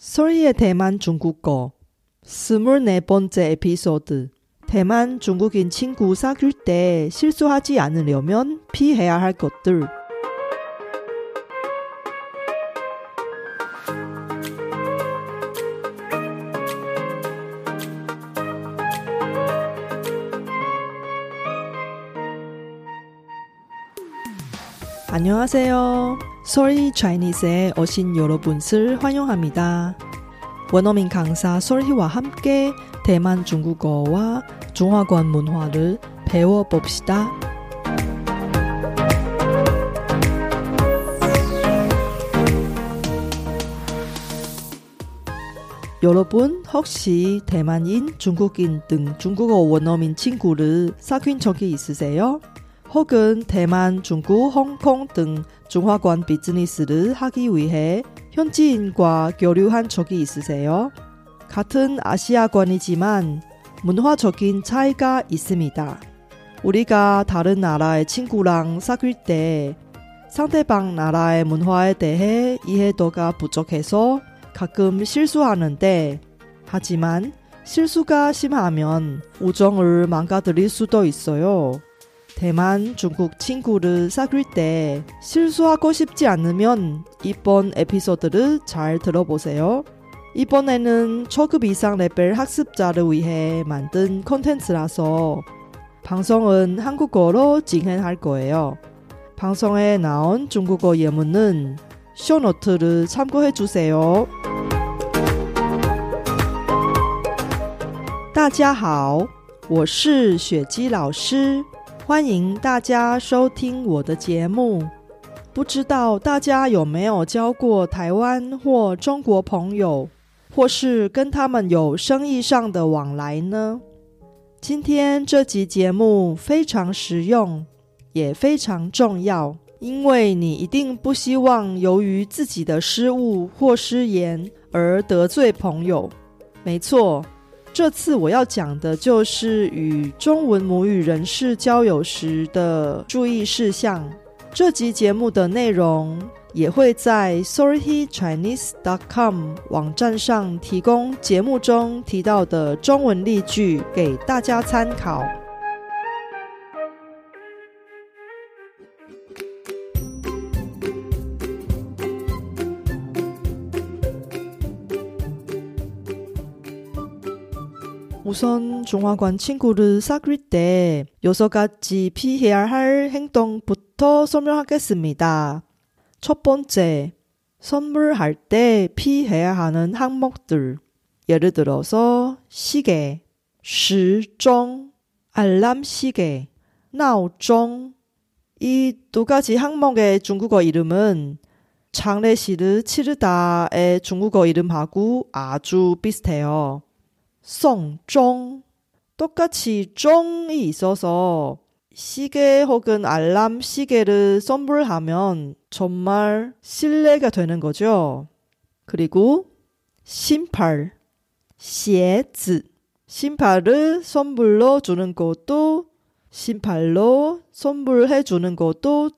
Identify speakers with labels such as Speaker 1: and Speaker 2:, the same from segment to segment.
Speaker 1: 소리의 대만 중국어 24번째 에피소드. 대만 중국인 친구 사귈 때 실수하지 않으려면 피해야 할 것들 안녕하세요. 소리 차이니스에 오신 여러분을 환영합니다. 원어민 강사 솔희와 함께 대만 중국어와 중화권 문화를 배워봅시다. 여러분 혹시 대만인, 중국인 등 중국어 원어민 친구를 사귄 적이 있으세요? 혹은 대만, 중국, 홍콩 등 중화권 비즈니스를 하기 위해 현지인과 교류한 적이 있으세요? 같은 아시아권이지만 문화적인 차이가 있습니다. 우리가 다른 나라의 친구랑 사귈 때 상대방 나라의 문화에 대해 이해도가 부족해서 가끔 실수하는데 하지만 실수가 심하면 우정을 망가뜨릴 수도 있어요. 대만, 중국 친구를 사귈 때 실수하고 싶지 않으면 이번 에피소드를 잘 들어보세요. 이번에는 초급 이상 레벨 학습자를 위해 만든 콘텐츠라서 방송은 한국어로 진행할 거예요. 방송에 나온 중국어 예문은 쇼노트를 참고해 주세요. 大家好，我是雪姬老师。 欢迎大家收听我的节目。不知道大家有没有交过台湾或中国朋友，或是跟他们有生意上的往来呢？今天这集节目非常实用，也非常重要，因为你一定不希望由于自己的失误或失言而得罪朋友。没错。这次我要讲的就是与中文母语人士交友时的注意事项。这集节目的内容也会在 sorrychinese.com 网站上提供节目中提到的中文例句给大家参考。 우선 중화권 친구를 사귈 때 여섯 가지 피해야 할 행동부터 설명하겠습니다. 첫 번째, 선물할 때 피해야 하는 항목들. 예를 들어서 시계, 시종, 알람 시계, 나오종. 이 두 가지 항목의 중국어 이름은 장례식을 치르다의 중국어 이름하고 아주 비슷해요. 송종 똑같이 종이 있어서 시계 혹은 알람 시계를 선물하면 정말 신뢰가 되는 거죠. 그리고 신발, 鞋子 신발을 선물로 주는 것도 신발로 선물해 주는 것도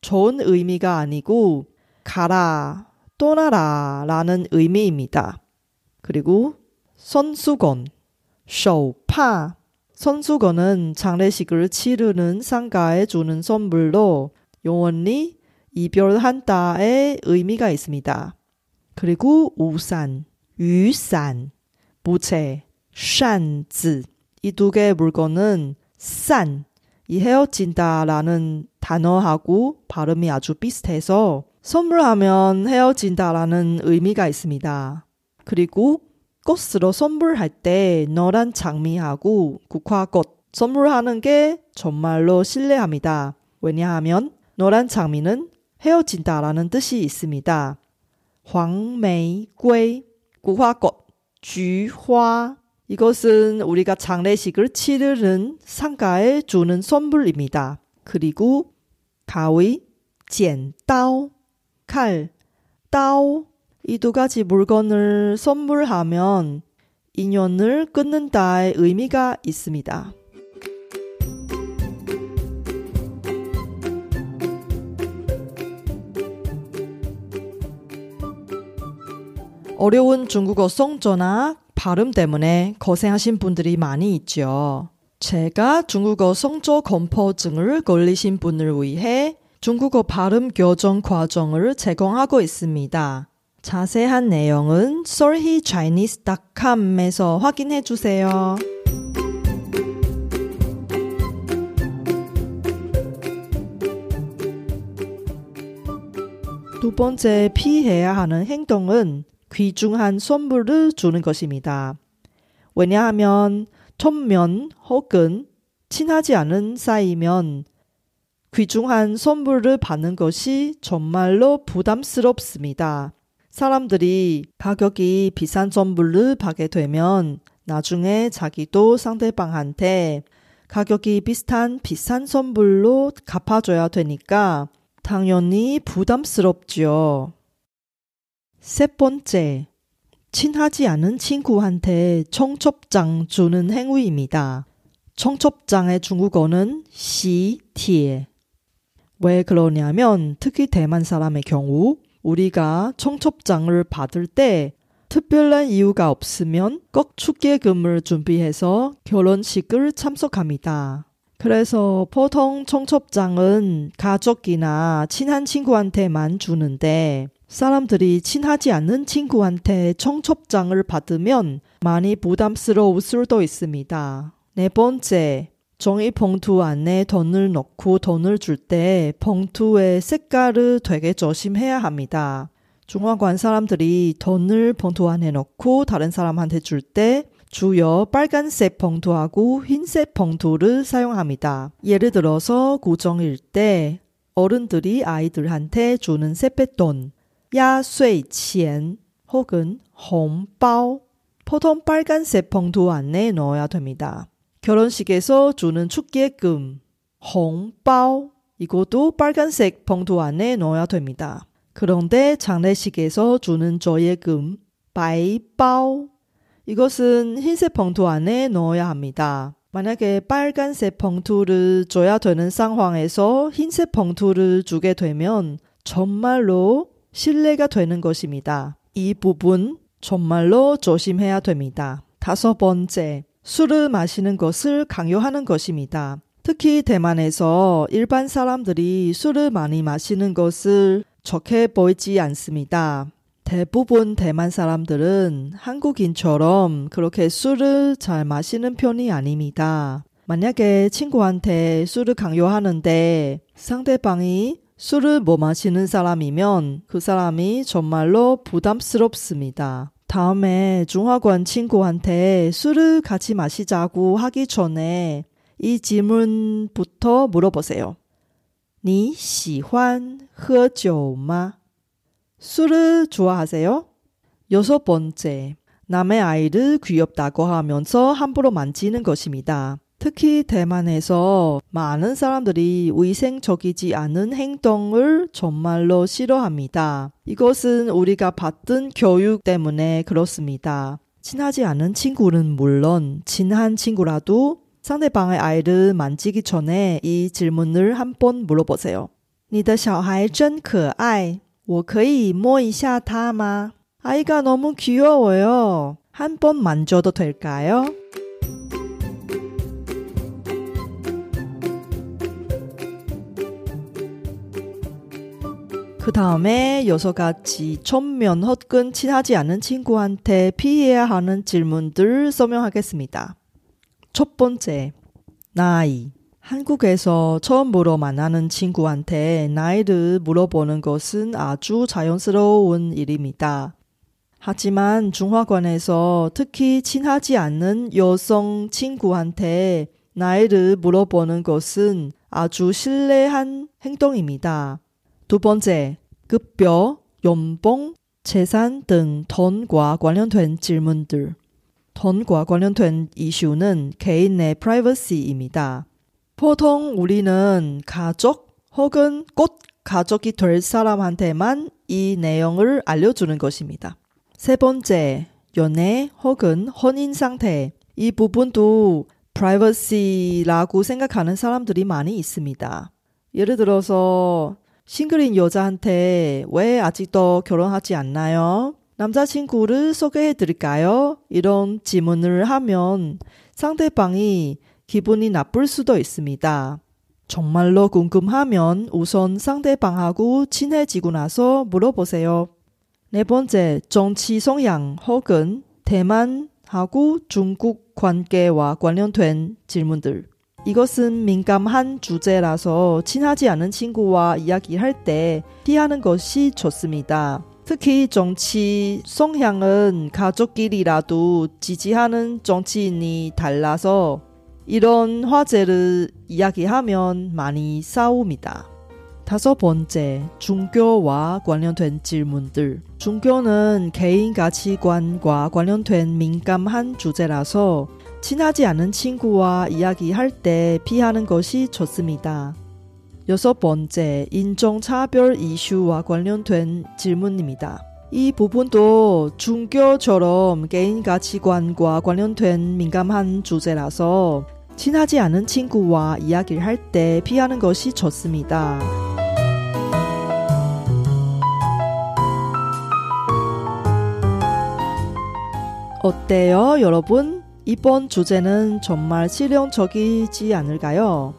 Speaker 1: 좋은 의미가 아니고 가라, 떠나라 라는 의미입니다. 그리고 선수건, 쇼파. 선수건은 장례식을 치르는 상가에 주는 선물로 영원히 이별한다의 의미가 있습니다. 그리고 우산, 유산, 무채, 샨즈. 이 두 개의 물건은 산, 이 헤어진다라는 단어하고 발음이 아주 비슷해서 선물하면 헤어진다라는 의미가 있습니다. 그리고 꽃으로 선물할 때 노란 장미하고 국화꽃 선물하는 게 정말로 신뢰합니다. 왜냐하면 노란 장미는 헤어진다라는 뜻이 있습니다. 황玫瑰, 국화꽃, 쥐화 이것은 우리가 장례식을 치르는 상가에 주는 선물입니다. 그리고 가위, 젠따칼 따오 이 두 가지 물건을 선물하면 인연을 끊는다의 의미가 있습니다. 어려운 중국어 성조나 발음 때문에 고생하신 분들이 많이 있죠. 제가 중국어 성조 공포증을 걸리신 분을 위해 중국어 발음 교정 과정을 제공하고 있습니다. 자세한 내용은 solhechinese.com에서 확인해 주세요. 두 번째 피해야 하는 행동은 귀중한 선물을 주는 것입니다. 왜냐하면 촌면 혹은 친하지 않은 사이면 귀중한 선물을 받는 것이 정말로 부담스럽습니다. 사람들이 가격이 비싼 선물을 받게 되면 나중에 자기도 상대방한테 가격이 비슷한 비싼 선물로 갚아줘야 되니까 당연히 부담스럽죠. 세 번째, 친하지 않은 친구한테 청첩장 주는 행위입니다. 청첩장의 중국어는 시티에. 왜 그러냐면 특히 대만 사람의 경우 우리가 청첩장을 받을 때 특별한 이유가 없으면 꼭 축계금을 준비해서 결혼식을 참석합니다. 그래서 보통 청첩장은 가족이나 친한 친구한테만 주는데 사람들이 친하지 않는 친구한테 청첩장을 받으면 많이 부담스러울 수도 있습니다. 네 번째, 종이 봉투 안에 돈을 넣고 돈을 줄 때 봉투의 색깔을 되게 조심해야 합니다. 중화관 사람들이 돈을 봉투 안에 넣고 다른 사람한테 줄 때 주요 빨간색 봉투하고 흰색 봉투를 사용합니다. 예를 들어서 구정일 때 어른들이 아이들한테 주는 세뱃돈, 야쇠钱 혹은 홍包 보통 빨간색 봉투 안에 넣어야 됩니다. 결혼식에서 주는 축의금, 홍包, 이것도 빨간색 봉투 안에 넣어야 됩니다. 그런데 장례식에서 주는 조예금, 바이바오 이것은 흰색 봉투 안에 넣어야 합니다. 만약에 빨간색 봉투를 줘야 되는 상황에서 흰색 봉투를 주게 되면 정말로 신뢰가 되는 것입니다. 이 부분 정말로 조심해야 됩니다. 다섯 번째, 술을 마시는 것을 강요하는 것입니다. 특히 대만에서 일반 사람들이 술을 많이 마시는 것을 좋게 보이지 않습니다. 대부분 대만 사람들은 한국인처럼 그렇게 술을 잘 마시는 편이 아닙니다. 만약에 친구한테 술을 강요하는데 상대방이 술을 못 마시는 사람이면 그 사람이 정말로 부담스럽습니다. 다음에 중화권 친구한테 술을 같이 마시자고 하기 전에 이 질문부터 물어보세요. 你喜欢喝酒吗? 술을 좋아하세요? 여섯 번째, 남의 아이를 귀엽다고 하면서 함부로 만지는 것입니다. 특히 대만에서 많은 사람들이 위생적이지 않은 행동을 정말로 싫어합니다. 이것은 우리가 받은 교육 때문에 그렇습니다. 친하지 않은 친구는 물론 친한 친구라도 상대방의 아이를 만지기 전에 이 질문을 한 번 물어보세요. 你的小孩真可爱.我可以摸一下他吗? 아이가 너무 귀여워요. 한 번 만져도 될까요? 그 다음에 여섯 가지 천면 헛근 친하지 않은 친구한테 피해야 하는 질문들 설명하겠습니다. 첫 번째, 나이. 한국에서 처음으로 만나는 친구한테 나이를 물어보는 것은 아주 자연스러운 일입니다. 하지만 중화관에서 특히 친하지 않는 여성 친구한테 나이를 물어보는 것은 아주 신뢰한 행동입니다. 두 번째, 급여, 연봉, 재산 등 돈과 관련된 질문들. 돈과 관련된 이슈는 개인의 프라이버시입니다. 보통 우리는 가족 혹은 곧 가족이 될 사람한테만 이 내용을 알려주는 것입니다. 세 번째, 연애 혹은 혼인 상태. 이 부분도 프라이버시라고 생각하는 사람들이 많이 있습니다. 예를 들어서 싱글인 여자한테 왜 아직도 결혼하지 않나요? 남자친구를 소개해 드릴까요? 이런 질문을 하면 상대방이 기분이 나쁠 수도 있습니다. 정말로 궁금하면 우선 상대방하고 친해지고 나서 물어보세요. 네 번째, 정치 성향 혹은 대만하고 중국 관계와 관련된 질문들. 이것은 민감한 주제라서 친하지 않은 친구와 이야기할 때 피하는 것이 좋습니다. 특히 정치 성향은 가족끼리라도 지지하는 정치인이 달라서 이런 화제를 이야기하면 많이 싸웁니다. 다섯 번째, 종교와 관련된 질문들. 종교는 개인 가치관과 관련된 민감한 주제라서 친하지 않은 친구와 이야기할 때 피하는 것이 좋습니다. 여섯 번째, 인종차별 이슈와 관련된 질문입니다. 이 부분도 종교처럼 개인 가치관과 관련된 민감한 주제라서 친하지 않은 친구와 이야기를 할 때 피하는 것이 좋습니다. 어때요, 여러분? 이번 주제는 정말 실용적이지 않을까요?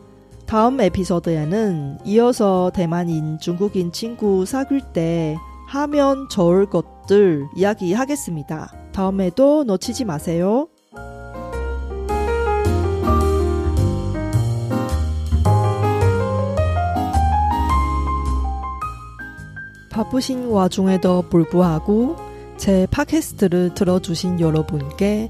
Speaker 1: 다음 에피소드에는 이어서 대만인 중국인 친구 사귈 때 하면 좋을 것들 이야기하겠습니다. 다음에도 놓치지 마세요. 바쁘신 와중에도 불구하고 제 팟캐스트를 들어주신 여러분께